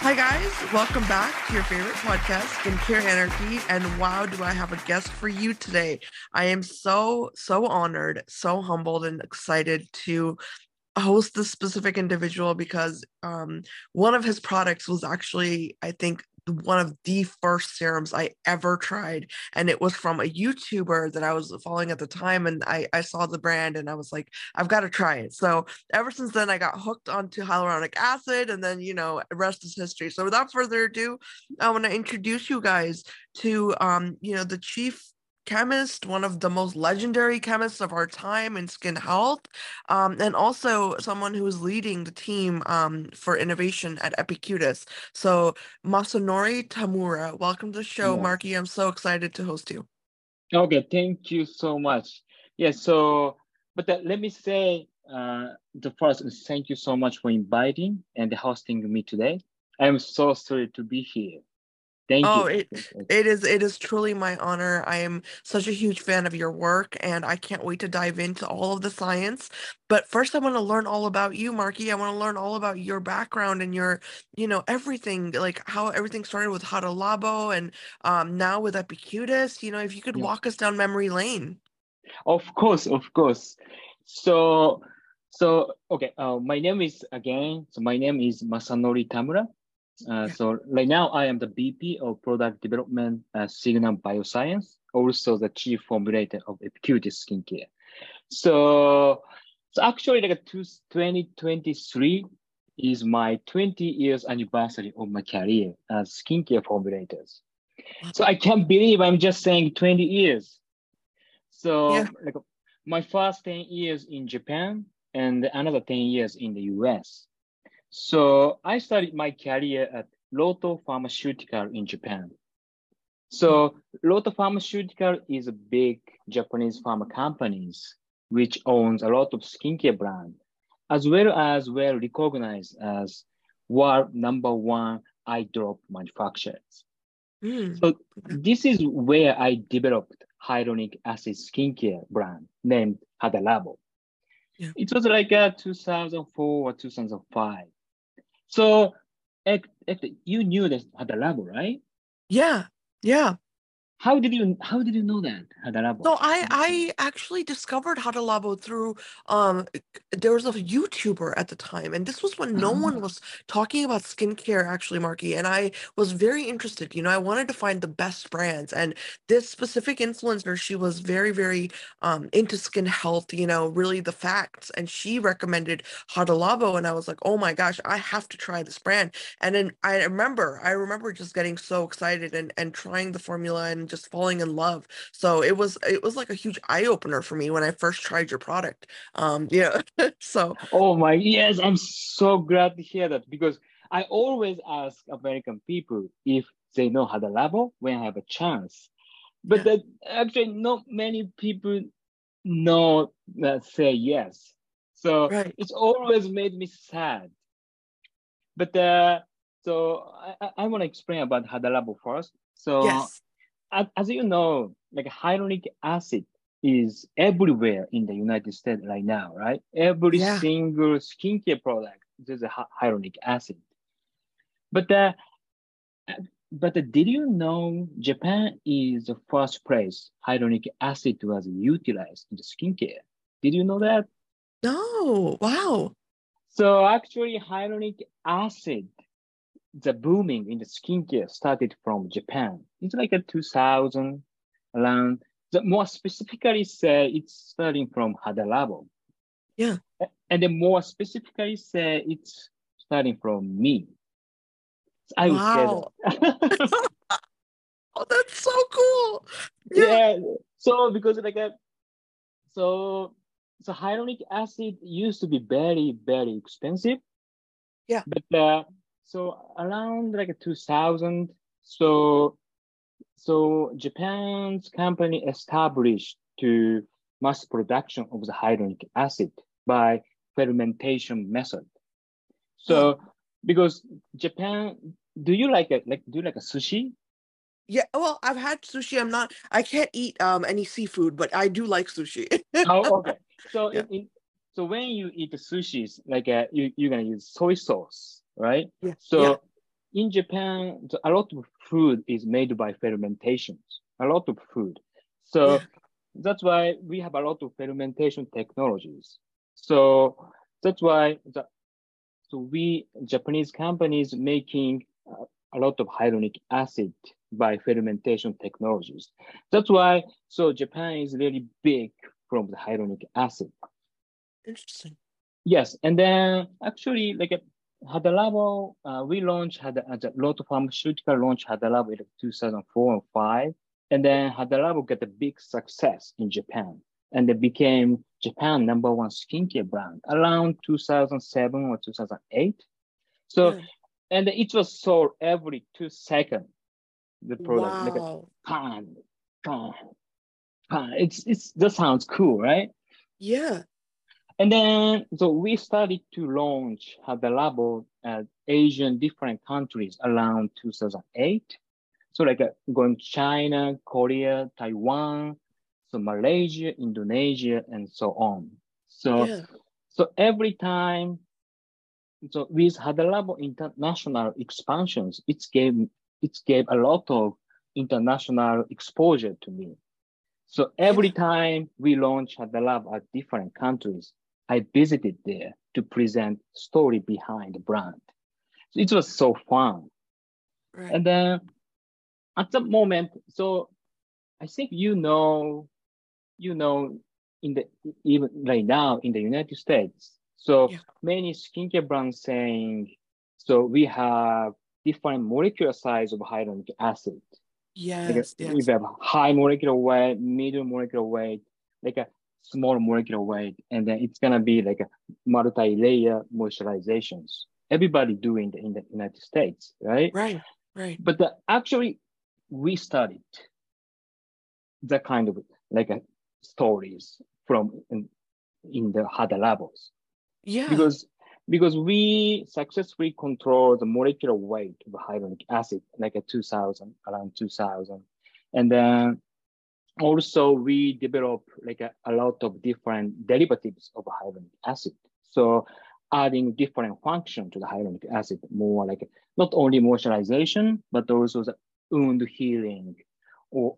Hi, guys. Welcome back to your favorite podcast, Skincare Anarchy. And wow, do I have a guest for you today? I am so, so honored, so humbled, and excited to host this specific individual because um, one of his products was actually, I think, one of the first serums I ever tried. And it was from a YouTuber that I was following at the time. And I, I saw the brand and I was like, I've got to try it. So ever since then, I got hooked onto hyaluronic acid. And then, you know, rest is history. So without further ado, I want to introduce you guys to, um, you know, the chief chemist, one of the most legendary chemists of our time in skin health, um, and also someone who is leading the team um, for innovation at Epicutis. So, Masanori Tamura, welcome to the show, yeah. Marky. I'm so excited to host you. Okay, thank you so much. Yeah, so, but uh, let me say uh, the first, thank you so much for inviting and hosting me today. I'm so sorry to be here. Thank oh, you. it it is it is truly my honor. I am such a huge fan of your work and I can't wait to dive into all of the science. But first I want to learn all about you, Marky. I want to learn all about your background and your, you know, everything, like how everything started with Hada Labo and um now with Epicutis. You know, if you could yeah. walk us down memory lane. Of course, of course. So so okay, uh, my name is again, so my name is Masanori Tamura. Uh, so right now I am the VP of Product Development at Signum Bioscience, also the Chief Formulator of Epicutis Skincare. So, so actually like 2023 is my 20 years anniversary of my career as skincare formulators. So I can't believe I'm just saying 20 years. So yeah. like my first 10 years in Japan and another 10 years in the US. So I started my career at Rohto Pharmaceutical in Japan. So Rohto Pharmaceutical is a big Japanese pharma companies which owns a lot of skincare brand, as well as well recognized as world number one eye drop manufacturers. Mm. So this is where I developed hyaluronic acid skincare brand named Hada Labo. Yeah. It was like a 2004 or 2005. So, you knew that Hada Labo, right? Yeah, yeah. How did you how did you know that Hada Labo? So I I actually discovered Hada Labo through um there was a YouTuber at the time and this was when no one ah. was talking about skincare actually Marky and I was very interested you know I wanted to find the best brands and this specific influencer she was very very um into skin health you know really the facts and she recommended Hada Labo and I was like oh my gosh I have to try this brand and then I remember I remember just getting so excited and and trying the formula and just falling in love. So it was it was like a huge eye opener for me when I first tried your product. Um, yeah. so oh my yes, I'm so glad to hear that because I always ask American people if they know Hadalabo when I have a chance. But yeah. that actually not many people know that say yes. So right. it's always made me sad. But uh, so I, I want to explain about Hadalabo first. So yes as, as you know, like hyaluronic acid is everywhere in the United States right now, right? Every yeah. single skincare product there's a hyaluronic acid. But uh, but uh, did you know Japan is the first place hyaluronic acid was utilized in the skincare? Did you know that? No. Wow. So actually, hyaluronic acid the booming in the skincare started from Japan. It's like a 2000 around. The more specifically say it's starting from Hada Labo. Yeah. And then more specifically say it's starting from me. I would wow. say that. oh, that's so cool. Yeah. yeah. So because like a, so so hyaluronic acid used to be very very expensive. Yeah. But uh, so around like 2000 so so japan's company established to mass production of the hyaluronic acid by fermentation method so because japan do you like it like do you like a sushi yeah, well, I've had sushi. I'm not. I can't eat um any seafood, but I do like sushi. oh, okay. So yeah. in, in, so when you eat the sushis, like uh, you, you're gonna use soy sauce, right? Yeah. So yeah. in Japan, a lot of food is made by fermentations, a lot of food. So Yeah. that's why we have a lot of fermentation technologies. So that's why the, so we Japanese companies making uh, a lot of hyaluronic acid by fermentation technologies. That's why so Japan is really big from the hyaluronic acid. Interesting. Yes, and then actually like Hadalabo, uh, we launched had the lot of pharmaceutical launch Hadalabo in 2004 and five, and then Hadalabo got a big success in Japan, and it became Japan number one skincare brand around 2007 or 2008. So Yeah. and it was sold every two seconds. The product like a pan, pan, pan. It's it's that sounds cool, right? Yeah. And then, so we started to launch Hadalabo at Asian different countries around 2008. So like uh, going China, Korea, Taiwan, so Malaysia, Indonesia, and so on. So, Yeah. so every time, so with Hadalabo international expansions, it's gave, it gave a lot of international exposure to me. So every time we launch Hadalab at different countries, I visited there to present story behind the brand. So it was so fun. Right. And then at the moment, so I think you know, you know, in the even right now in the United States, so Yeah. many skincare brands saying, so we have different molecular size of hyaluronic acid. Like yes. a- Yes. you have high molecular weight, medium molecular weight, like a small molecular weight, and then it's gonna be like a multi-layer moisturizations. Everybody doing it in the United States, right? Right. Right. But the, actually, we studied that kind of like a stories from in, in the HADA labs Yeah. because because we successfully control the molecular weight of hyaluronic acid like a 2000 around 2000 and then also we develop like a, a lot of different derivatives of hyaluronic acid. So adding different function to the hyaluronic acid more like not only moisturization but also the wound healing or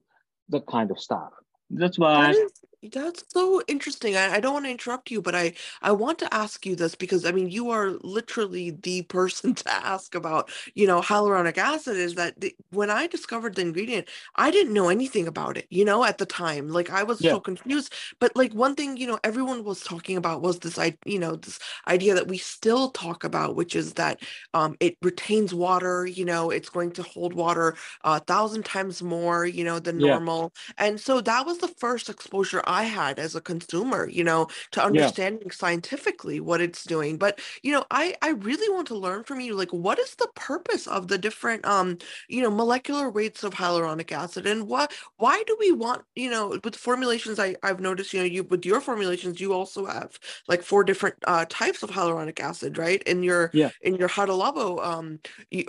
that kind of stuff. That's why that's so interesting. I, I don't want to interrupt you, but I I want to ask you this because I mean you are literally the person to ask about, you know, hyaluronic acid is that the, when I discovered the ingredient, I didn't know anything about it, you know, at the time. Like I was Yeah. so confused. But like one thing, you know, everyone was talking about was this I you know, this idea that we still talk about, which is that um it retains water, you know, it's going to hold water a thousand times more, you know, than Yeah. normal. And so that was the first exposure I had as a consumer, you know, to understanding scientifically what it's doing. But, you know, I I really want to learn from you like what is the purpose of the different um, you know, molecular weights of hyaluronic acid and what why do we want, you know, with formulations I I've noticed, you know, you with your formulations you also have like four different uh types of hyaluronic acid, right? In your Yeah. in your Hadalabo um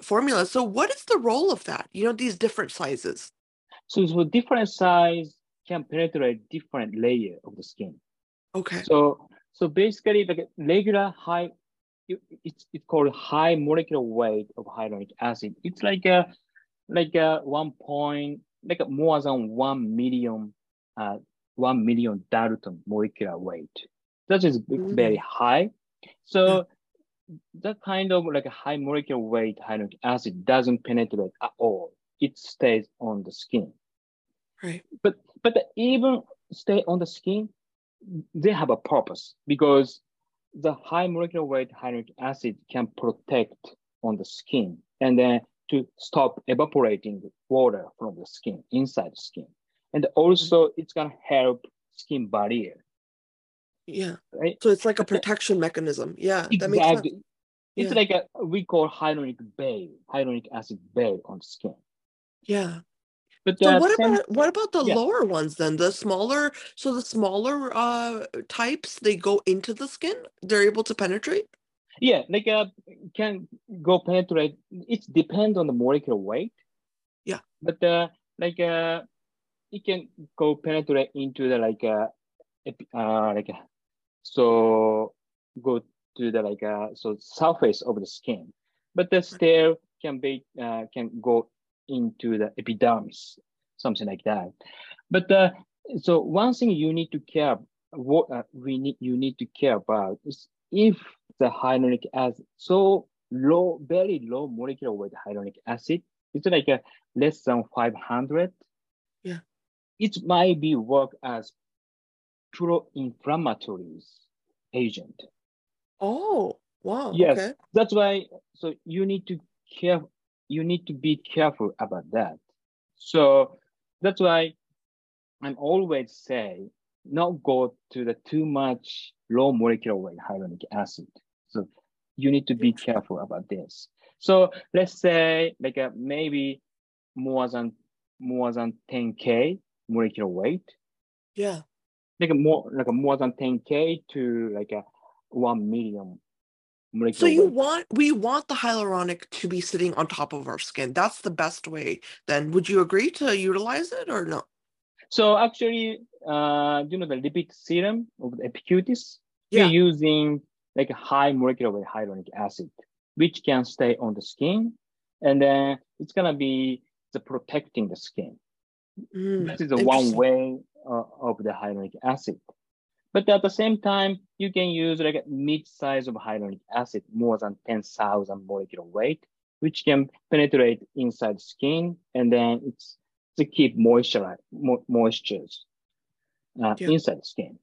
formula. So what is the role of that? You know, these different sizes. so, so different size can penetrate different layer of the skin Okay. So so basically, like regular high, it- it's it's called high molecular weight of hyaluronic acid. It's like a like a one point like a more than one million uh one million Dalton molecular weight. That is b- Mm. very high. So that kind of like a high molecular weight hyaluronic acid doesn't penetrate at all. It stays on the skin Right. but but even stay on the skin, they have a purpose because the high molecular weight hyaluronic acid can protect on the skin and then to stop evaporating water from the skin inside the skin, and also mm-hmm. it's gonna help skin barrier, Yeah. right? So it's like a protection mechanism. Yeah, that makes sense. Exactly. It's Yeah. like a we call hyaluronic bay, hyaluronic acid bay on the skin. Yeah. But So what about what about the yeah. lower ones then? The smaller, so the smaller uh types, they go into the skin. They're able to penetrate. Yeah, like uh, can go penetrate. It depends on the molecular weight. Yeah. But uh, like uh, it can go penetrate into the like uh, uh like uh, so go to the like uh, so surface of the skin, but the still can be uh, can go into the epidermis, something like that. But uh, so one thing you need to care what uh, we need you need to care about is if the hyaluronic acid so low, very low molecular weight hyaluronic acid, it's like a less than 500. Yeah. It might be work as pro-inflammatory agent. Oh, wow. Yes, Okay. that's why. So you need to care. You need to be careful about that. So that's why I'm always say not go to the too much low molecular weight hyaluronic acid. So you need to be careful about this. So let's say like a, maybe more than more than 10k molecular weight, Yeah. like a more like a more than 10k to like a one million So you weight. want we want the hyaluronic to be sitting on top of our skin. That's the best way. Then would you agree to utilize it or no? So actually, uh, you know the lipid serum of the Epicutis, Yeah. we're using like a high molecular weight hyaluronic acid, which can stay on the skin, and then it's gonna be the protecting the skin. Mm, That is the one way uh, of the hyaluronic acid. But at the same time, you can use like a mid-size of hyaluronic acid, more than 10,000 molecular weight, which can penetrate inside the skin, and then it's to keep moisture, mo- moistures uh, Yeah. inside the skin.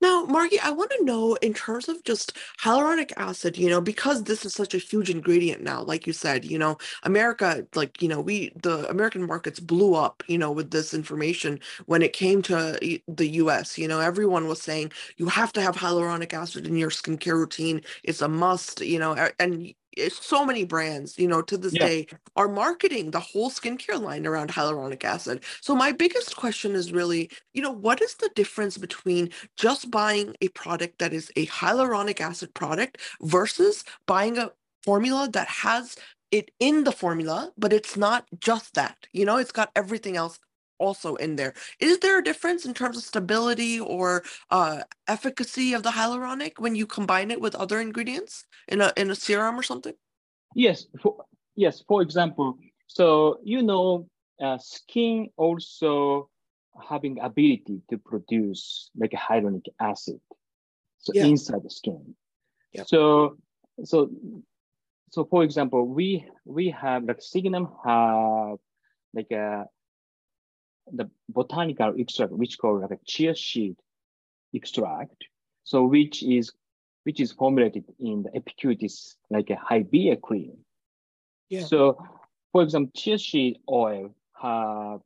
Now, Marky, I want to know in terms of just hyaluronic acid, you know, because this is such a huge ingredient now, like you said, you know, America, like, you know, we, the American markets blew up, you know, with this information when it came to the US. You know, everyone was saying you have to have hyaluronic acid in your skincare routine. It's a must, you know, and Eh, so many brands, you know, to this Yeah. day are marketing the whole skincare line around hyaluronic acid. So my biggest question is really, you know, what is the difference between just buying a product that is a hyaluronic acid product versus buying a formula that has it in the formula, but it's not just that. You know, it's got everything else also in there. Is there a difference in terms of stability or uh, efficacy of the hyaluronic when you combine it with other ingredients in a in a serum or something? Yes, for, yes. For example, so you know, uh, skin also having ability to produce like a hyaluronic acid, so Yeah. inside the skin. Yep. So, so, so for example, we we have like Signum have like a the botanical extract which called like a chia seed extract. So which is which is formulated in the Epicutis like a Hyvia cream. Yeah. So, for example, chia seed oil have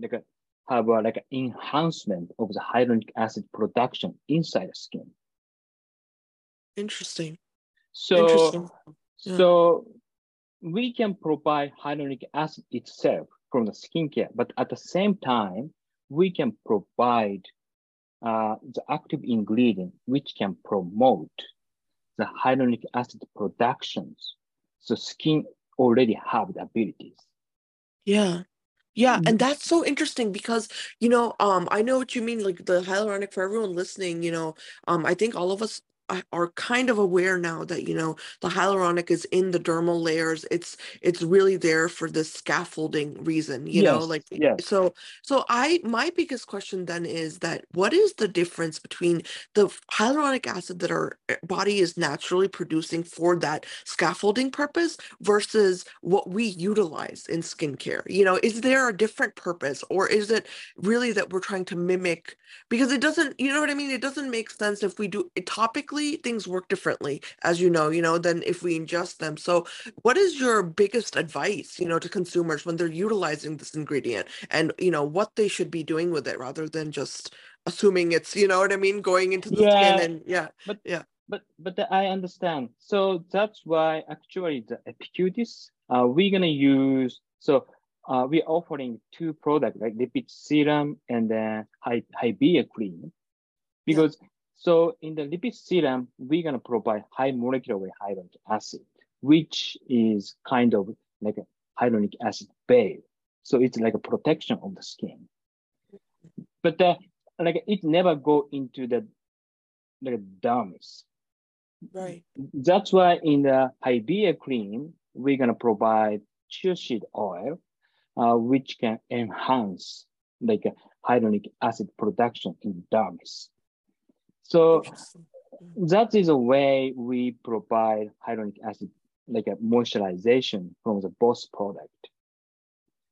like a have a, like an enhancement of the hyaluronic acid production inside the skin. Interesting. So, Interesting. Yeah. so we can provide hyaluronic acid itself from the skincare, but at the same time, we can provide uh, the active ingredient which can promote the hyaluronic acid productions. So skin already have the abilities. Yeah. Yeah, and Mhm. that's so interesting because, you know, um, I know what you mean, like the hyaluronic for everyone listening, you know, um, I think all of us a- are kind of aware now that, you know, the hyaluronic is in the dermal layers. It's it's really there for this scaffolding reason, you know, like yes. so so I my biggest question then is that what is the difference between the hyaluronic acid that our uh, body is naturally producing for that scaffolding purpose versus what we utilize in skincare? You know, is there a different purpose or is it really that we're trying to mimic? Because it doesn't, you know what I mean? It doesn't make sense if we do it topically, things work differently, as you know, you know, than if we ingest them. So, what is your biggest advice, you know, to consumers when they're utilizing this ingredient and, you know, what they should be doing with it rather than just assuming it's, you know what I mean, going into the skin and yeah, but yeah. but but the- I understand. So that's why actually the Epicutis, uh, we're gonna use. So uh, we're offering two products like lipid serum and then Hy- Hyvia cream, because so in the lipid serum we're gonna provide high molecular weight hyaluronic acid, which is kind of like a hyaluronic acid base. So it's like a protection of the skin. But uh, like it never go into the like dermis. Right. That's why in the Hyvia cream, we're gonna provide chia seed oil, uh, which can enhance like hyaluronic acid production in dermis. So that is a way we provide hyaluronic acid like a moisturization from the both product.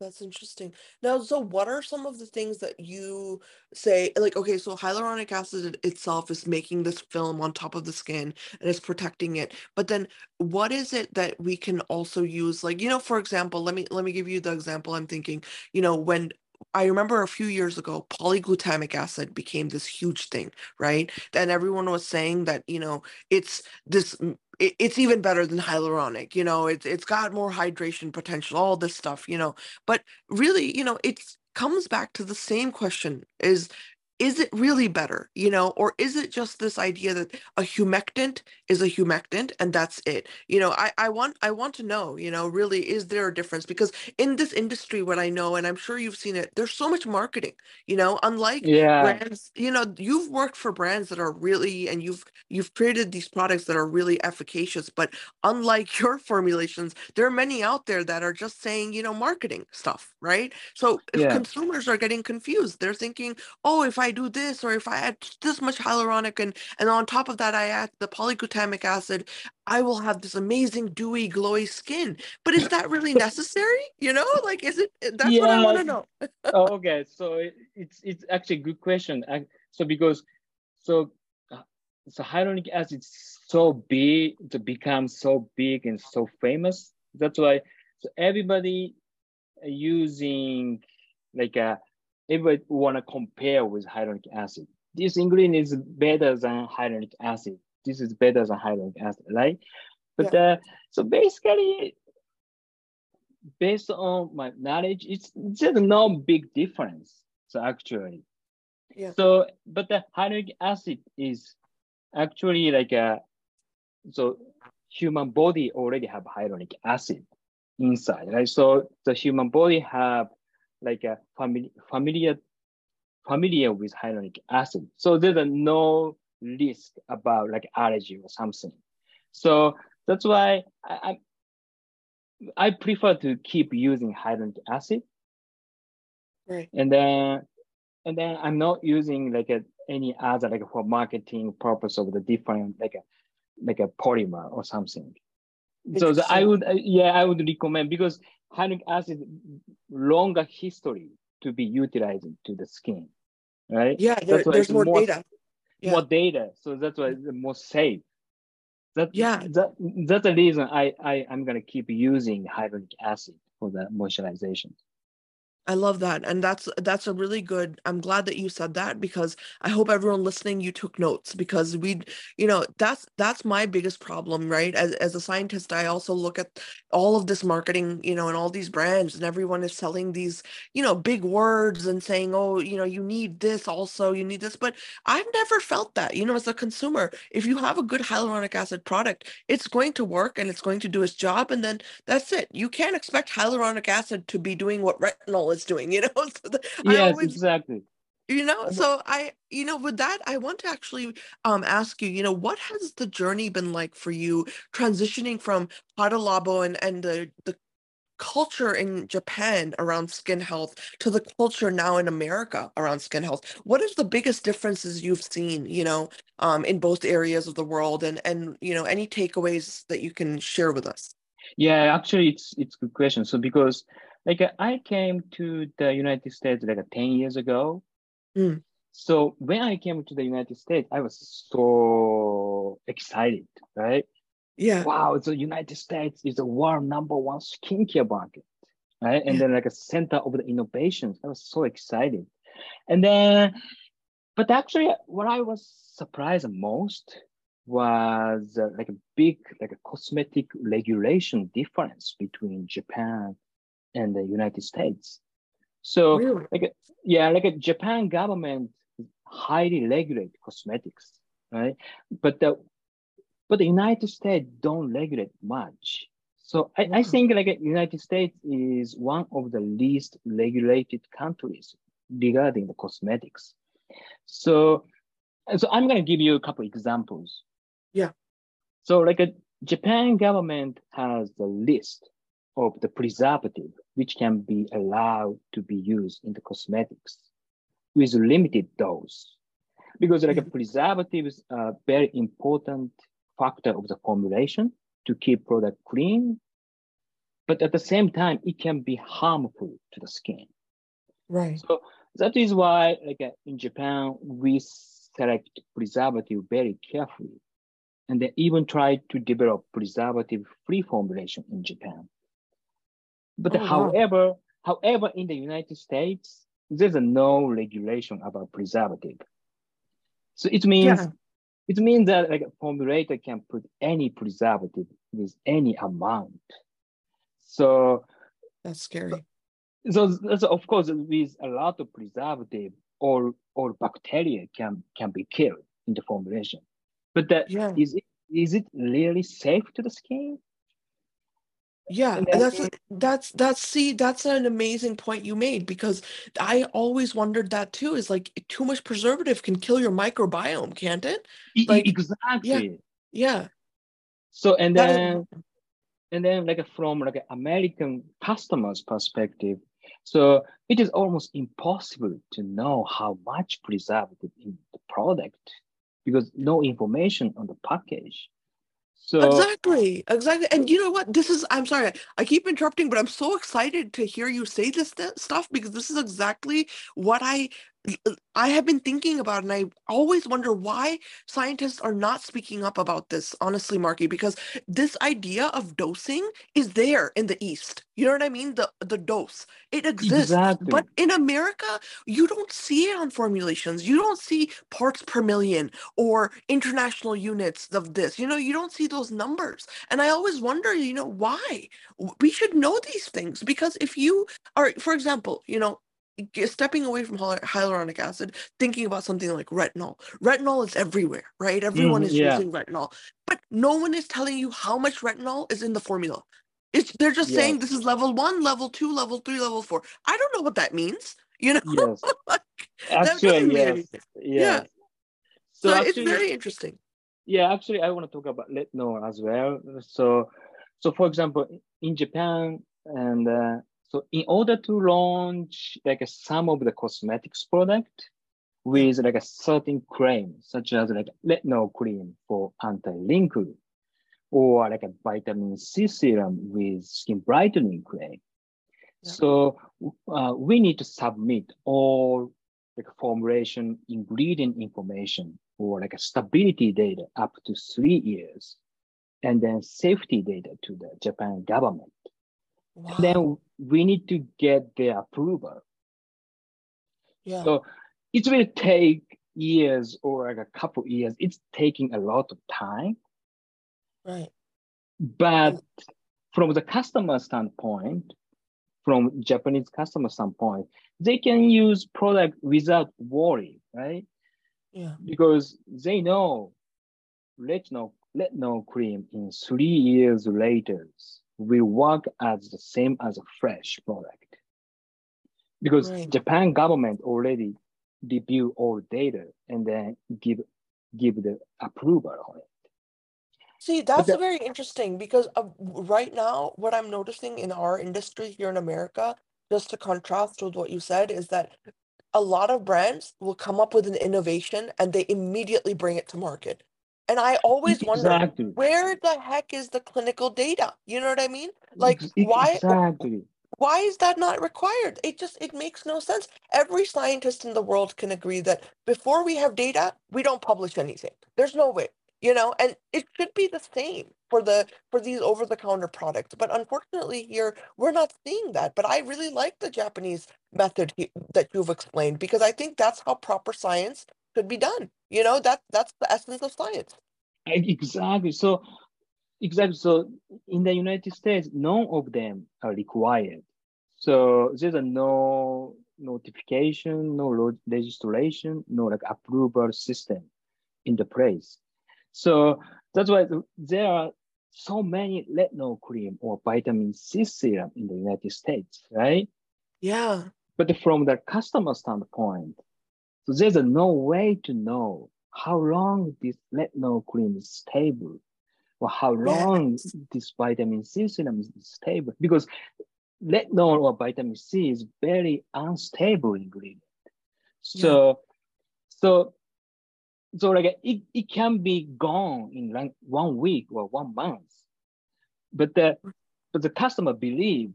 That's interesting. Now, so what are some of the things that you say? Like, okay, so hyaluronic acid itself is making this film on top of the skin and it's protecting it. But then what is it that we can also use? Like, you know, for example, let me let me give you the example I'm thinking, you know, when I remember a few years ago, polyglutamic acid became this huge thing, right? And everyone was saying that, you know, it's this mm, it's even better than hyaluronic you know it's it's got more hydration potential all this stuff you know but really you know it comes back to the same question is is it really better you know or is it just this idea that a humectant is a humectant and that's it? You know i i want i want to know you know really is there a difference? Because in this industry what i know and i'm sure you've seen it there's so much marketing you know unlike yeah. brands you know you've worked for brands that are really and you've you've created these products that are really efficacious but unlike your formulations there are many out there that are just saying you know marketing stuff right? So if yeah. consumers are getting confused they're thinking oh if i I do this or if I add this much hyaluronic and and on top of that I add the polyglutamic acid, I will have this amazing dewy glowy skin. But is that really necessary? You know, like is it that's yeah. what I want to know. oh, okay, so it's it's actually a good question. So because so uh, so hyaluronic acid is so big to become so big and so famous. That's why so everybody using like a everybody want to compare with hyaluronic acid. This ingredient is better than hyaluronic acid. This is better than hyaluronic acid, right? But yeah. uh, so basically, based on my knowledge, it's just no big difference. So actually, yeah. So, but the hyaluronic acid is actually like a so human body already have hyaluronic acid inside, right? So the human body have like uh, a family, familiar familiar with hyaluronic acid. So there's a no risk about like allergy or something. So that's why I, I, I prefer to keep using hyaluronic acid. Right. And then and then I'm not using like a, any other like for marketing purpose of the different like a like a polymer or something. So the, I would yeah I would recommend because hyaluronic acid longer history to be utilized to the skin, right? Yeah, there, there's more, more, data. Yeah. More data, so that's why it's more safe. That, yeah, that, that's the reason I, I, I'm gonna keep using hyaluronic acid for the moisturization. I love that. And that's that's a really good I'm glad that you said that because I hope everyone listening you took notes because we you know that's that's my biggest problem, right? As as a scientist, I also look at all of this marketing, you know, and all these brands and everyone is selling these, you know, big words and saying, "Oh, you know, you need this also, you need this." But I've never felt that, you know, as a consumer. If you have a good hyaluronic acid product, it's going to work and it's going to do its job and then that's it. You can't expect hyaluronic acid to be doing what retinol was doing, you know? So the, yes, always, exactly. You know, so I, you know, with that, I want to actually um ask you, you know, what has the journey been like for you transitioning from Hada Labo and and the the culture in Japan around skin health to the culture now in America around skin health. What is the biggest differences you've seen, you know, um, in both areas of the world and and you know, any takeaways that you can share with us? Yeah, actually it's it's a good question. So because like I came to the United States like 10 years ago. Mm. So when I came to the United States, I was so excited, right? Yeah. Wow, the United States is the world number one skincare market, right? And yeah. then like a center of the innovations. I was so excited. And then, but actually what I was surprised most was uh, like a big like a cosmetic regulation difference between Japan and the United States. So really? like yeah, like a Japan government highly regulate cosmetics, right? But the but the United States don't regulate much. So I, I think like a United States is one of the least regulated countries regarding the cosmetics. So so I'm going to give you a couple examples. Yeah. So like a Japan government has the list of the preservative which can be allowed to be used in the cosmetics with limited dose. Because like a preservatives are very important factor of the formulation to keep product clean. But at the same time, it can be harmful to the skin. Right. So that is why like uh, in Japan, we select preservative very carefully. And they even try to develop preservative-free formulation in Japan. But Oh, wow. however, however, in the United States, there's no regulation about preservative. So it means Yeah. it means that like a formulator can put any preservative with any amount. So That's scary. so, so of course with a lot of preservative or or bacteria can can be killed in the formulation. But that Yeah. is it is it really safe to the skin? Yeah, then- that's that's that's see that's an amazing point you made because I always wondered that too is like too much preservative can kill your microbiome, can't it? Like, exactly. Yeah. So and That is- then and then like from like an American customers perspective, so it is almost impossible to know how much preservative in the product because no information on the package. So Exactly, exactly. And you know what? This is, I'm sorry, I keep interrupting, but I'm so excited to hear you say this th- stuff because this is exactly what I I have been thinking about, and I always wonder why scientists are not speaking up about this, honestly, Marky, because this idea of dosing is there in the East. You know what I mean? The the dose. It exists. Exactly. But in America, you don't see it on formulations. You don't see parts per million or international units of this. You know, you don't see those numbers. And I always wonder, you know, why? We should know these things because if you are, for example, you know, stepping away from hyaluronic acid, thinking about something like retinol. Retinol is everywhere, right? Everyone Mhm, is yeah. using retinol, but no one is telling you how much retinol is in the formula. It's they're just saying this is level one, level two, level three, level four. I don't know what that means. You know, yes, that actually yes, yes. So, So it's actually, very interesting. Yeah, actually, I want to talk about retinol as well. So, so for example, in Japan, and uh, so in order to launch like some of the cosmetics product with like a certain claim, such as like retinol cream for anti-wrinkle, or like a vitamin C serum with skin brightening claim. Yeah. So uh, we need to submit all like formulation ingredient information or like a stability data up to three years, and then safety data to the Japan government. Wow. Then we need to get their approval. yeah. So it will take years or like a couple years. It's taking a lot of time, right. but from the customer standpoint, from Japanese customer standpoint, they can use product without worry, right? Yeah. because they know retinol, retinol cream in three years later will work as the same as a fresh product. Because Right. Japan government already review all data and then give give the approval on it. See, that's the- very interesting because uh, right now, what I'm noticing in our industry here in America, just to contrast with what you said, is that a lot of brands will come up with an innovation and they immediately bring it to market. And I always wonder, Exactly. where the heck is the clinical data? You know what I mean? Like, why? Exactly. why is that not required it just it makes no sense every scientist in the world can agree that before we have data we don't publish anything there's no way you know and it should be the same for the for these over the counter products but unfortunately here we're not seeing that but i really like the japanese method he- that you've explained because i think that's how proper science should be done you know that that's the essence of science Exactly. So, exactly. So, in the United States, none of them are required. So, there's a no notification, no registration, no like approval system in the place. So that's why there are so many retinol cream or vitamin C serum in the United States, right? yeah But from the customer standpoint, so there's no way to know how long this retinol cream is stable, or how long yes. this vitamin C serum is stable, because retinol or vitamin C is very unstable ingredient. So, yeah. so, so like it, it can be gone in like one week or one month, but the but the customer believe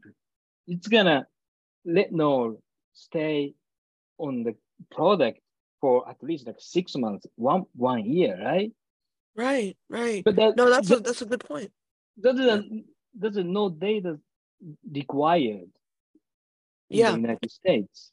it's gonna retinol stay on the product for at least like six months, one one year, right? Right, right. But that, no, that's but, a, that's a good point. There's yeah. there's no data required in yeah. the United States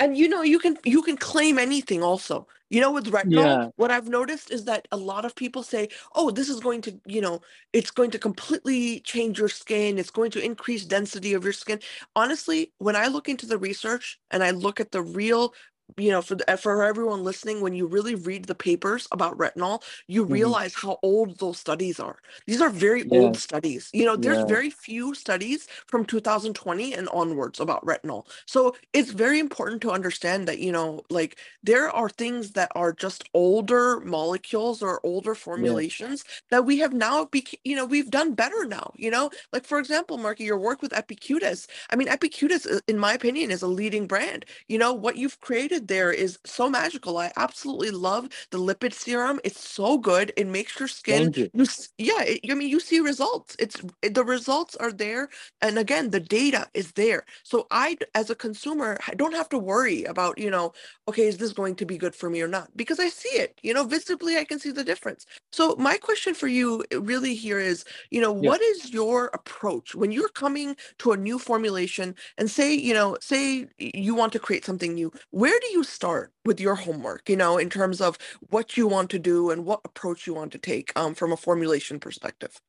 and you know you can you can claim anything also you know with retinol yeah. what i've noticed is that a lot of people say oh this is going to you know it's going to completely change your skin it's going to increase density of your skin honestly when i look into the research and i look at the real you know for the, for everyone listening when you really read the papers about retinol you mm-hmm. realize mm-hmm. how old those studies are these are very yeah. old studies you know there's yeah. very few studies from 2020 and onwards about retinol so it's very important to understand that you know like there are things that are just older molecules or older formulations yeah. that we have now be you know we've done better now you know like for example marky your work with epicutis i mean epicutis uh, in my opinion is a leading brand you know what you've created created there is so magical. I absolutely love the lipid serum. It's so good. It makes your skin. You. You, yeah, it, I mean, you see results. It's it, the results are there, and again, the data is there. So I, as a consumer, I don't have to worry about you know, okay, is this going to be good for me or not? Because I see it. You know, visibly, I can see the difference. So my question for you eh, really here is, you know, yeah. what is your approach when you're coming to a new formulation and say, you know, say you want to create something new? Where do you start with your homework you know in terms of what you want to do and what approach you want to take um, from a formulation perspective?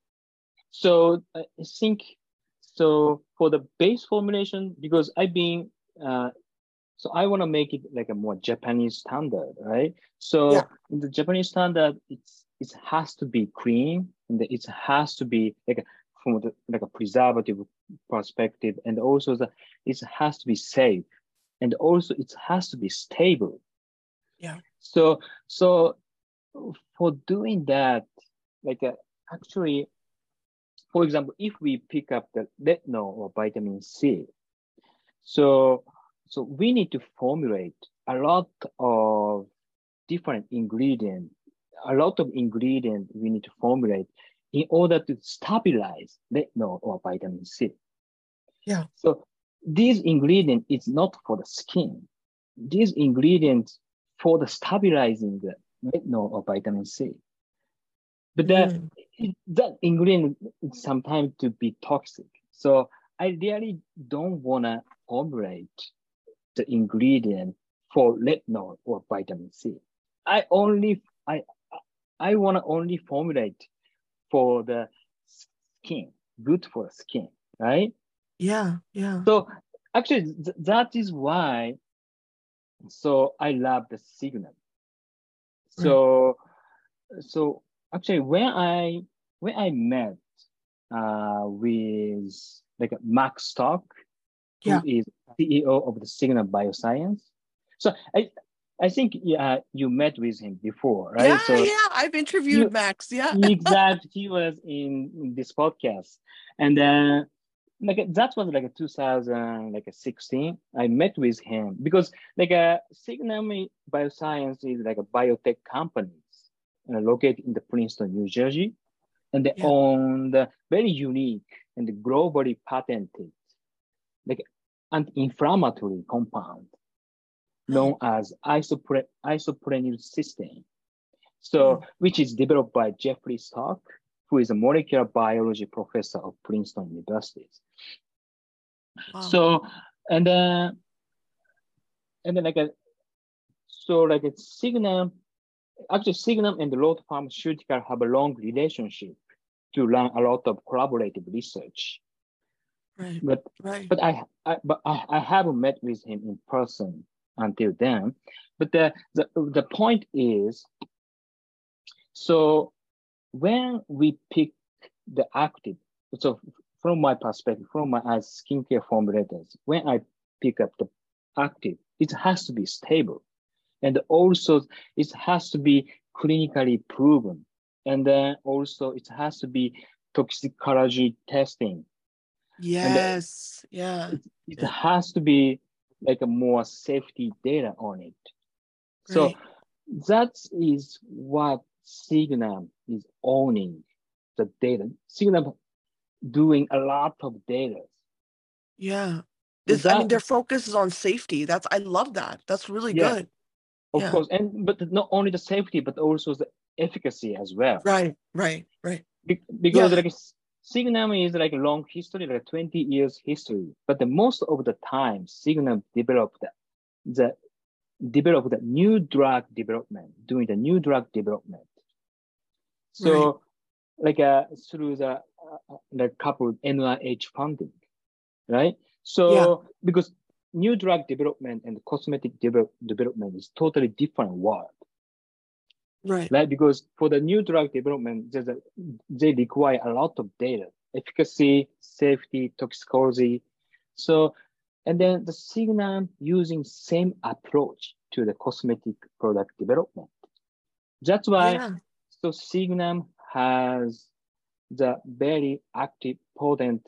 So i think so for the base formulation because i've been uh, so i want to make it like a more japanese standard right? So yeah. in the japanese standard it's it has to be clean and it has to be like a, from the, like a preservative perspective and also the, it has to be safe and also it has to be stable. Yeah. So so for doing that, like uh, actually, for example, if we pick up the retinol or vitamin C, so so we need to formulate a lot of different ingredient, a lot of ingredient we need to formulate in order to stabilize retinol or vitamin C. Yeah. So this ingredient is not for the skin. This ingredient for the stabilizing the retinol or vitamin C. But that, mm. that ingredient sometimes to be toxic. So I really don't want to operate the ingredient for retinol or vitamin C. I only I I want to only formulate for the skin, good for the skin, right? Yeah, yeah. So actually, th- that is why. So I love the Signum. So, right. so actually, when I when I met uh, with like Max Stock, yeah. who is CEO of the Signum Bioscience. So I I think yeah, you met with him before, right? Yeah, so yeah, I've interviewed you, Max. Yeah, exactly. He was in, in this podcast, and then like that was like a 2000 like a 16 i met with him because like a Signum bioscience is like a biotech company uh, located in the princeton new jersey and they yeah. own the very unique and globally patented like anti-inflammatory compound known as isopre- isoprenyl cysteine so mm. which is developed by jeffrey stock who is a molecular biology professor of Princeton University. Wow. So, and then, and then like a, so like a Signum, actually Signum and Rohto Pharmaceutical have a long relationship to run a lot of collaborative research. Right. But right. but I, I but I, I haven't met with him in person until then. But the the the point is, so when we pick the active, so from my perspective, from my as skincare formulators, when I pick up the active, it has to be stable. And also it has to be clinically proven. And then also it has to be toxicology testing. Uh, yes. Yeah. It, it has to be like a more safety data on it. So that is what Signum is owning the data. Signum doing a lot of data. Yeah. This, I mean, their focus is on safety. That's I love that. That's really Yeah. good. Of Yeah. course, and but not only the safety, but also the efficacy as well. Right. Right. Right. Be- because Yeah. like Signum is like a long history, like 20 years history. But the most of the time, Signum developed the developed the new drug development, doing the new drug development. So, like uh, through the uh, the couple NIH funding, right? So because new drug development and cosmetic develop, development is totally different world Right. right? Because for the new drug development, there's a, they require a lot of data, efficacy, safety, toxicology. So, and then the Signum using same approach to the cosmetic product development. That's why, Yeah. So Signum has the very active, potent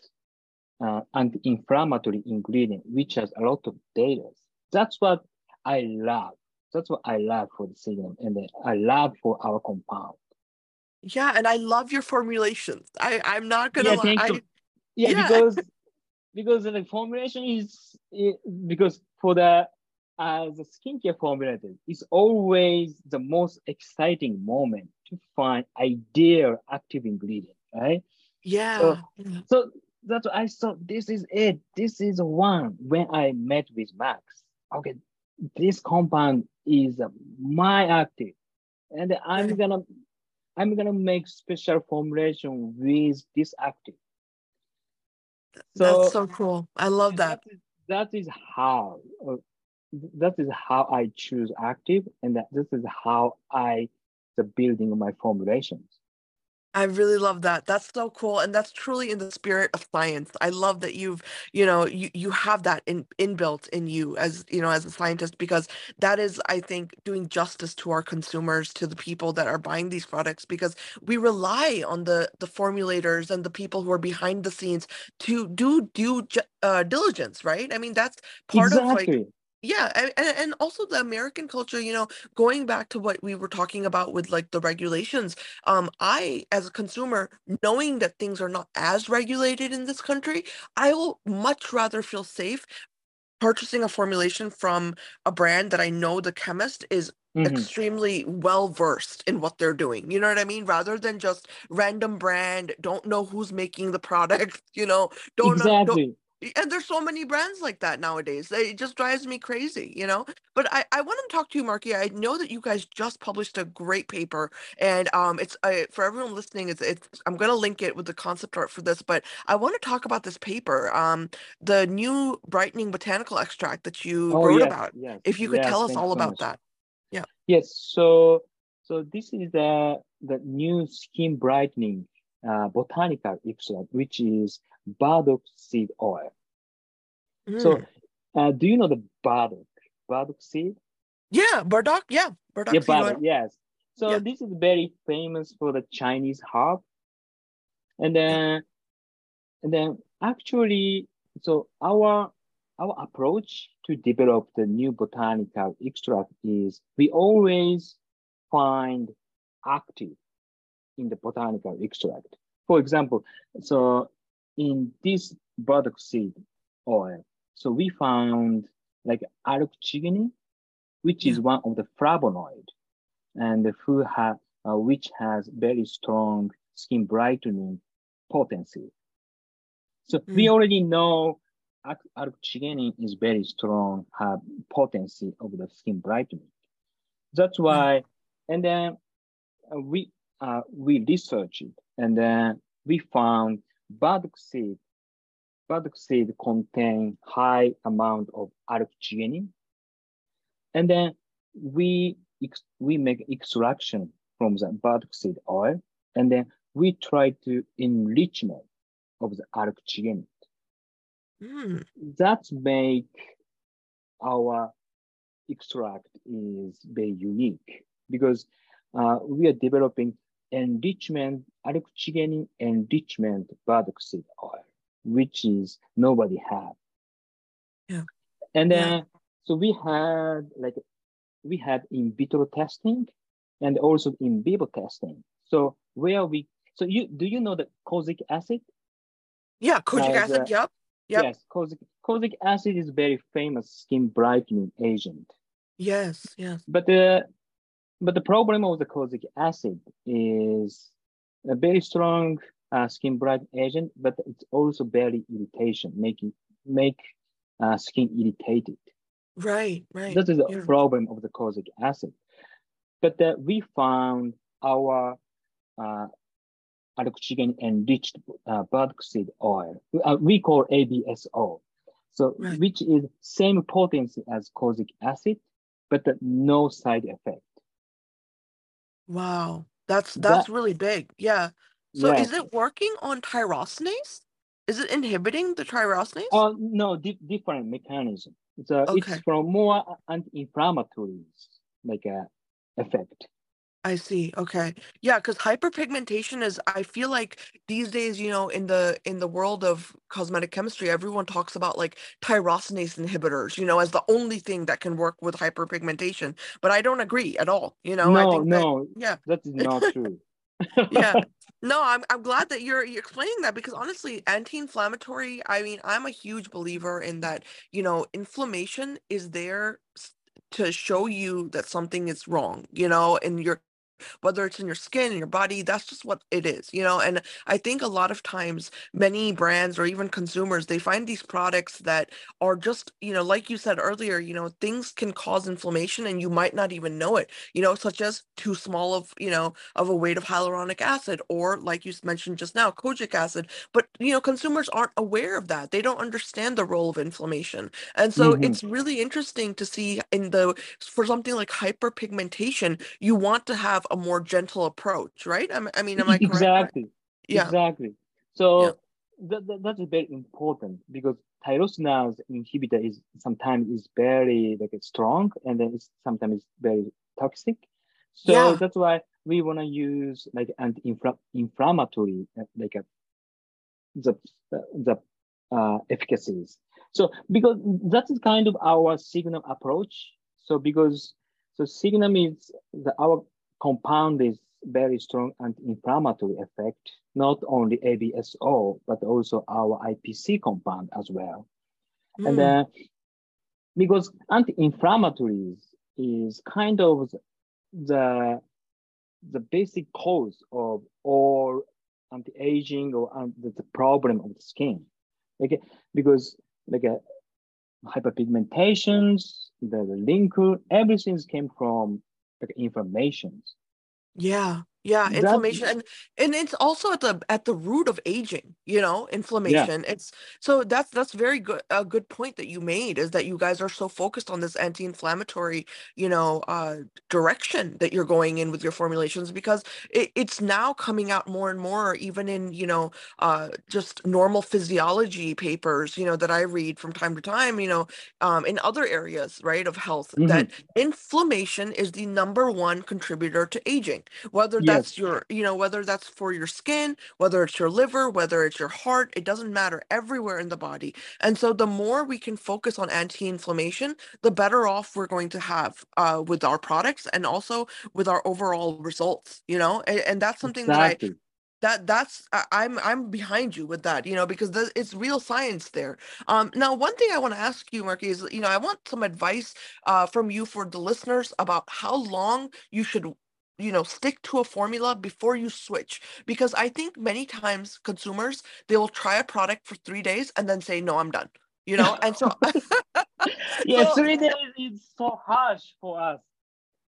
uh, anti-inflammatory ingredient, which has a lot of data. That's what I love. That's what I love for the Signum, and I love for our compound. Yeah. And I love your formulations. I, I'm not gonna Yeah, lie. thank I, you. Yeah, Yeah. because because the formulation is because for the as a skincare formulator, it's always the most exciting moment to find ideal active ingredient, right? yeah. yeah. So that's what I thought this is it. This is one when I met with Max. Okay, this compound is my active, and I'm gonna I'm gonna make special formulation with this active. That's so cool. I love that. is, that is how uh, that is how I choose active, and that this is how I the building of my formulations. I really love that. That's so cool. And that's truly in the spirit of science. I love that you've, you know, you, you have that in inbuilt in you as, you know, as a scientist, because that is, I think, doing justice to our consumers, to the people that are buying these products, because we rely on the the formulators and the people who are behind the scenes to do due uh, diligence, right? I mean, that's part of like exactly. Yeah, and, and also the American culture, you know, going back to what we were talking about with like the regulations, um, I, as a consumer, knowing that things are not as regulated in this country, I will much rather feel safe purchasing a formulation from a brand that I know the chemist is Mhm. extremely well versed in what they're doing. You know what I mean? Rather than just random brand, don't know who's making the product, you know, don't know, don't, Exactly. And there's so many brands like that nowadays. It just drives me crazy, you know. But I, I want to talk to you, Marky. I know that you guys just published a great paper, and um, it's uh, for everyone listening. It's, it's I'm gonna link it with the concept art for this, but I want to talk about this paper, um, the new brightening botanical extract that you Oh wrote yes, about. yes. If you could yes, tell us all so about much. that. Yeah. Yes. So so this is the the new skin brightening uh, botanical extract, which is burdock seed oil. So Mm. uh, do you know the burdock? Burdock seed? yeah, burdock. Yeah, burdock. yeah, seed oil. burdock. Yes. So Yeah. this is very famous for the Chinese herb, and then and then actually, so our our approach to develop the new botanical extract is we always find active in the botanical extract. For example, so in this burdock seed oil, so we found like arctigenin, which is one of the flavonoid, and the food have uh, which has very strong skin brightening potency. So we Mm. already know ar- arctigenin is very strong have potency of the skin brightening. That's why, and then uh, we uh, we researched it, and then we found burdock seed. Burdock seed contain high amount of arctigenin, and then we we make extraction from the burdock seed oil, and then we try to enrichment of the arctigenin. Mm. That make our extract is very unique because uh, we are developing enrichment, arctigenin enrichment bioxide oil, which is nobody had. Yeah. And then, Yeah. so we had like, we had in vitro testing and also in vivo testing. So where we, so you, do you know the kojic acid? Yeah, kojic Uh, acid. the- Yep. Yep. Yes, kojic, kojic acid is very famous skin brightening agent. Yes. Yes. But the but the problem of the kojic acid is a very strong uh, skin bright agent, but it's also very irritation, making make uh, skin irritated. Right. Right. That is the Yeah. problem of the kojic acid. But uh, we found our uh, arctigenin enriched uh, bioxide oil. Uh, we call ABSO. So Right. which is same potency as kojic acid, but no side effect. Wow. That's That- that's really big. Yeah. So is it working on tyrosinase? Is it inhibiting the tyrosinase? Oh uh, no, di- different mechanism. So uh, Okay. it's from more anti-inflammatory like a effect. I see. Okay. Yeah, because hyperpigmentation is I feel like these days, you know, in the in the world of cosmetic chemistry, everyone talks about like tyrosinase inhibitors, you know, as the only thing that can work with hyperpigmentation. But I don't agree at all. You know, I no, that- no, yeah. that is not true. Yeah. No, I'm I'm glad that you're you're explaining that because honestly, anti-inflammatory, I mean, I'm a huge believer in that, you know, inflammation is there to show you that something is wrong, you know, in your whether it's in your skin, in your body, that's just what it is, you know. And I think a lot of times, many brands or even consumers, they find these products that are just, you know, like you said earlier, you know, things can cause inflammation and you might not even know it, you know, such as too small of, you know, of a weight of hyaluronic acid, or like you mentioned just now, kojic acid. But, you know, consumers aren't aware of that. They don't understand the role of inflammation. And so Mhm. it's really interesting to see in the, for something like hyperpigmentation, you want to have a more gentle approach, right? I mean, am I correct? exactly, Yeah. exactly. So that, that, that is very important because tyrosinase inhibitor is sometimes is very like strong and then it's sometimes very toxic. So Yeah. that's why we want to use like anti-inflammatory uh, like a, the the uh, efficacies. So because that is kind of our Signum approach. So because so Signum means the our compound is very strong anti-inflammatory effect, not only ABSO, but also our IPC compound as well. Mm, And then because anti-inflammatories is kind of the the basic cause of all anti-aging or um, the, the problem of the skin. Okay, because like uh, hyperpigmentations, the, the wrinkle, everything came from like inflammations. yeah. Yeah, That- inflammation and and it's also at the at the root of aging, you know, inflammation. It's so that's that's very good a good point that you made is that you guys are so focused on this anti-inflammatory, you know, uh direction that you're going in with your formulations because it, it's now coming out more and more even in, you know, uh just normal physiology papers, you know, that I read from time to time, you know, um in other areas, right, of health that inflammation is the number one contributor to aging whether Yes. That's your you know whether that's for your skin whether it's your liver whether it's your heart it doesn't matter everywhere in the body. And so the more we can focus on anti-inflammation the better off we're going to have uh, with our products and also with our overall results you know? And, and that's something that i that that's i'm i'm behind you with that you know because the, it's real science there. Um now one thing i want to ask you marky is you know i want some advice uh from you for the listeners about how long you should you know stick to a formula before you switch because i think many times consumers they will try a product for three days and then say no i'm done you know and so Yeah, So- three days is so harsh for us.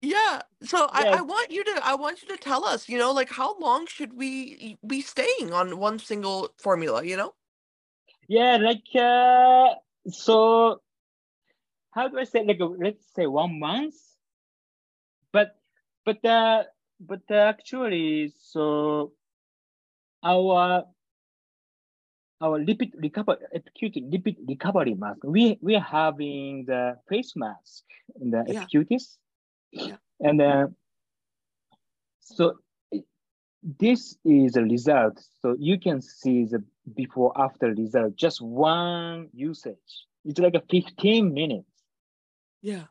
yeah so I, I want you to i want you to tell us you know like how long should we be staying on one single formula you know Yeah, like uh, so. How do I say? Like let's say one month. But but uh, but uh, actually, so our our lipid recovery acute lipid recovery mask. We we are having the face mask in the Yeah. Yeah. and then So this is a result. So you can see the before after result, just one usage. It's like a 15 minutes. Yeah.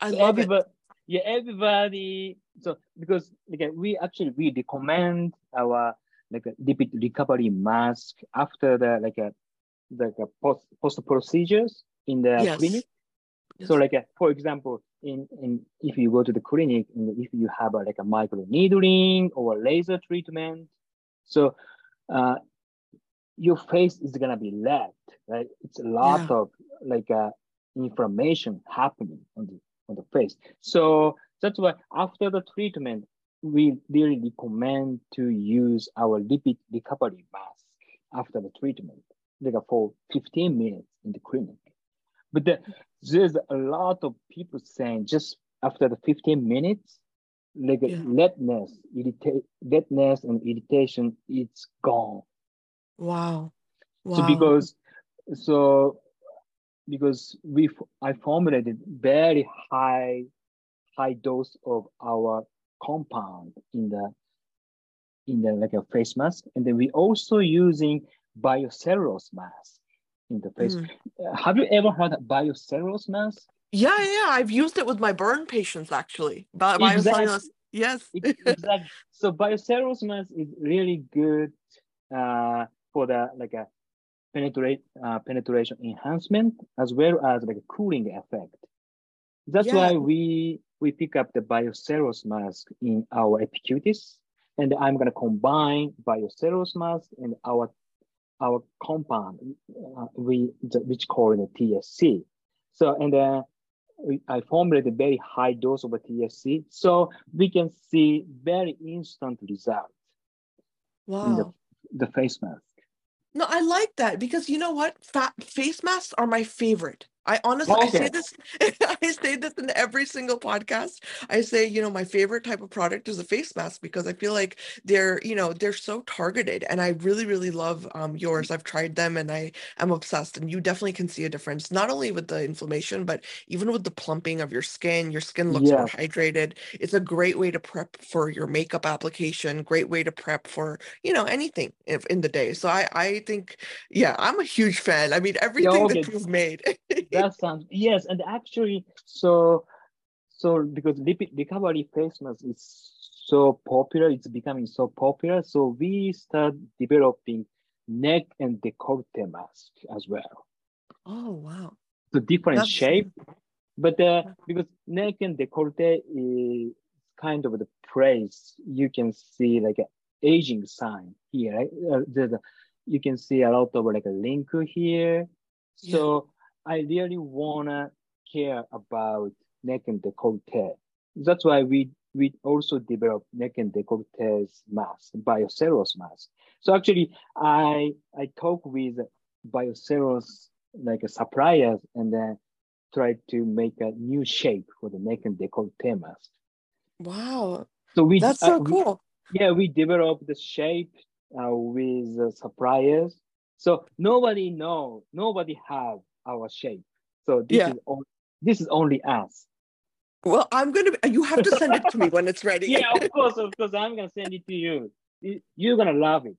I love everybody, it. Yeah, everybody. So because like we actually we recommend our like a lipid recovery mask after the like a like a post post procedures in the Yes. clinic. Yes. So like uh, for example, in in if you go to the clinic and if you have a, like a micro needling or laser treatment, so uh, your face is gonna be red, right? It's a lot Yeah. of like uh, inflammation happening on the on the face. So that's why after the treatment, we really recommend to use our lipid recovery mask after the treatment, like for 15 minutes in the clinic. But the, there's a lot of people saying just after the 15 minutes, like Yeah. redness, irrita- redness and irritation, it's gone. Wow. Wow. So because so because we I formulated very high high dose of our compound in the in the like a face mask, and then we also using biocellulose mask in the face. Mm. Have you ever heard of biocellulose mask? Yeah, yeah, yeah. I've used it with my burn patients actually. Bi- Exactly. biocellulose. Yes. Exactly. So biocellulose mask is really good uh, for the like a penetrate uh, penetration enhancement as well as like a cooling effect. That's Yeah. why we we pick up the biocellulose mask in our Epicutis, and I'm gonna combine biocellulose mask and our our compound uh, we the, which call it TSC. So and then we, I formulated a very high dose of a TSC, so we can see very instant result in the, the face mask. No, I like that because you know what? Fa- face masks are my favorite. I honestly, I say this, I say this in every single podcast. I say, you know, my favorite type of product is a face mask because I feel like they're, you know, they're so targeted, and I really, really love um, yours. I've tried them, and I am obsessed. And you definitely can see a difference, not only with the inflammation, but even with the plumping of your skin. Your skin looks more hydrated. It's a great way to prep for your makeup application. Great way to prep for, you know, anything if in the day. So I, I think, yeah, I'm a huge fan. I mean, everything that okay. you've made. that sounds yes and actually so so because lipid recovery face mask is so popular it's becoming so popular so we start developing neck and decollete mask as well. Oh wow. so different That's shape but uh, because neck and decollete is kind of the place you can see like an aging sign here right? Uh, there's a, you can see a lot of like a link here. So I really wanna care about neck and decollete. That's why we we also develop neck and decollete mask, biocellulose mask. So actually, I I talk with biocellulose like suppliers and then try to make a new shape for the neck and decollete mask. Wow. So we That's uh, so we- cool. yeah, we develop the shape uh, with uh, suppliers. So nobody know, nobody have our shape. So this Yeah. is only, this is only us. Well, I'm gonna. You have to send it to me when it's ready. Yeah, of course, of course. I'm gonna send it to you. You- You're gonna love it.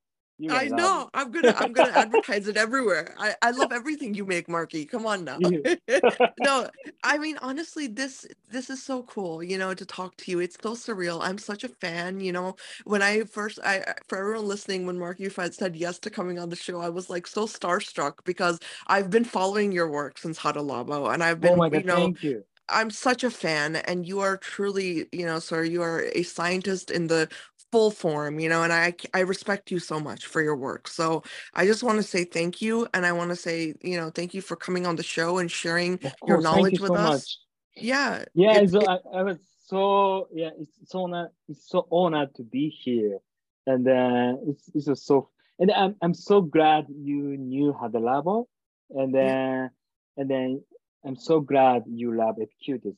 I know. I'm gonna. I'm gonna advertise it everywhere. I. I love everything you make, Marky. Come on now. no, I mean honestly, this this is so cool, you know, to talk to you. It's so surreal. I'm such a fan, you know. When I first I for everyone listening, when Mark Ufad said yes to coming on the show, I was like so starstruck because I've been following your work since Hada Labo and I've oh been, my you know, thank you. I'm such a fan and you are truly, you know, sir, you are a scientist in the full form, you know, and I I respect you so much for your work. So I just want to say thank you and I want to say, you know, thank you for coming on the show and sharing your course, thank knowledge you with so us. much. Yeah. Yeah, it- so it- I, I was so yeah, it's so honor, it's so honored to be here, and uh, it's it's just so and I'm I'm so glad you knew Hada Labo, and then and then I'm so glad you love Epicutis.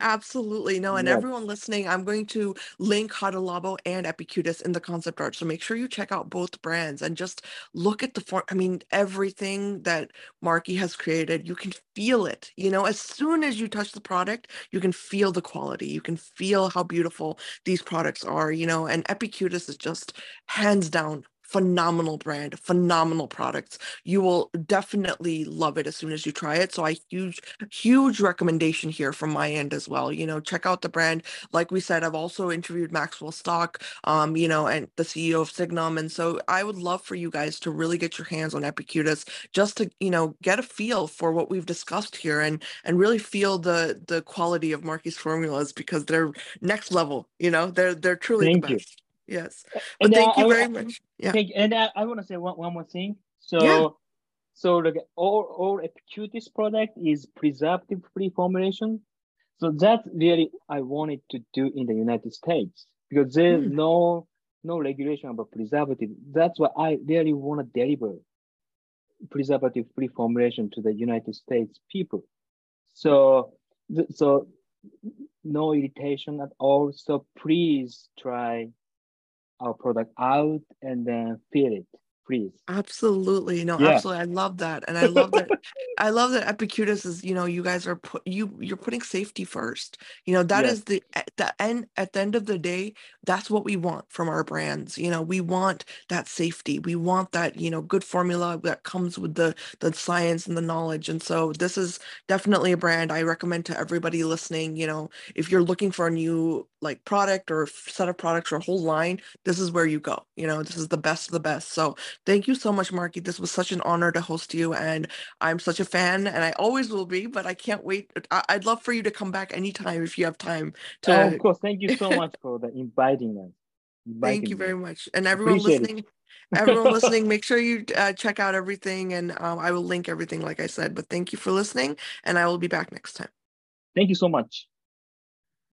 Absolutely. No, and Yeah. everyone listening, I'm going to link Hada Labo and Epicutis in the concept art. So make sure you check out both brands and just look at the form. I mean, everything that Marky has created, you can feel it. You know, as soon as you touch the product, you can feel the quality. You can feel how beautiful these products are, you know, and Epicutis is just hands down phenomenal brand, phenomenal products. You will definitely love it as soon as you try it. So I huge, huge recommendation here from my end as well. You know, check out the brand. Like we said, I've also interviewed Maxwell Stock, um, you know, and the CEO of Signum. And so I would love for you guys to really get your hands on Epicutis just to, you know, get a feel for what we've discussed here and and really feel the the quality of Marky's formulas because they're next level, you know, they're they're truly Thank the you. Yes. Thank I- you I- very much. Yeah. Thank, and I, I want to say one, one more thing. So, Yeah. so like all all Epicutis product is preservative free formulation. So that's really I wanted to do in the United States because there's Mm. no no regulation about preservative. That's why I really want to deliver preservative free formulation to the United States people. So so no irritation at all. So please try our product out and then feel it, please. Absolutely. No, Yeah. absolutely. I love that. And I love that I love that Epicutis is, you know, you guys are put you you're putting safety first. You know, that Yeah. is the at the end at the end of the day, that's what we want from our brands. You know, we want that safety. We want that, you know, good formula that comes with the the science and the knowledge. And so this is definitely a brand I recommend to everybody listening, you know, if you're looking for a new like product or set of products or a whole line, this is where you go. You know, this is the best of the best. So Thank you so much, Marky. This was such an honor to host you, and I'm such a fan, and I always will be. But I can't wait. I- I'd love for you to come back anytime if you have time. To Oh, of course. Thank you so much for the inviting us. thank you me. very much, and everyone Appreciate it. listening. Everyone listening, make sure you uh, check out everything, and um, I will link everything, like I said. But thank you for listening, and I will be back next time. Thank you so much.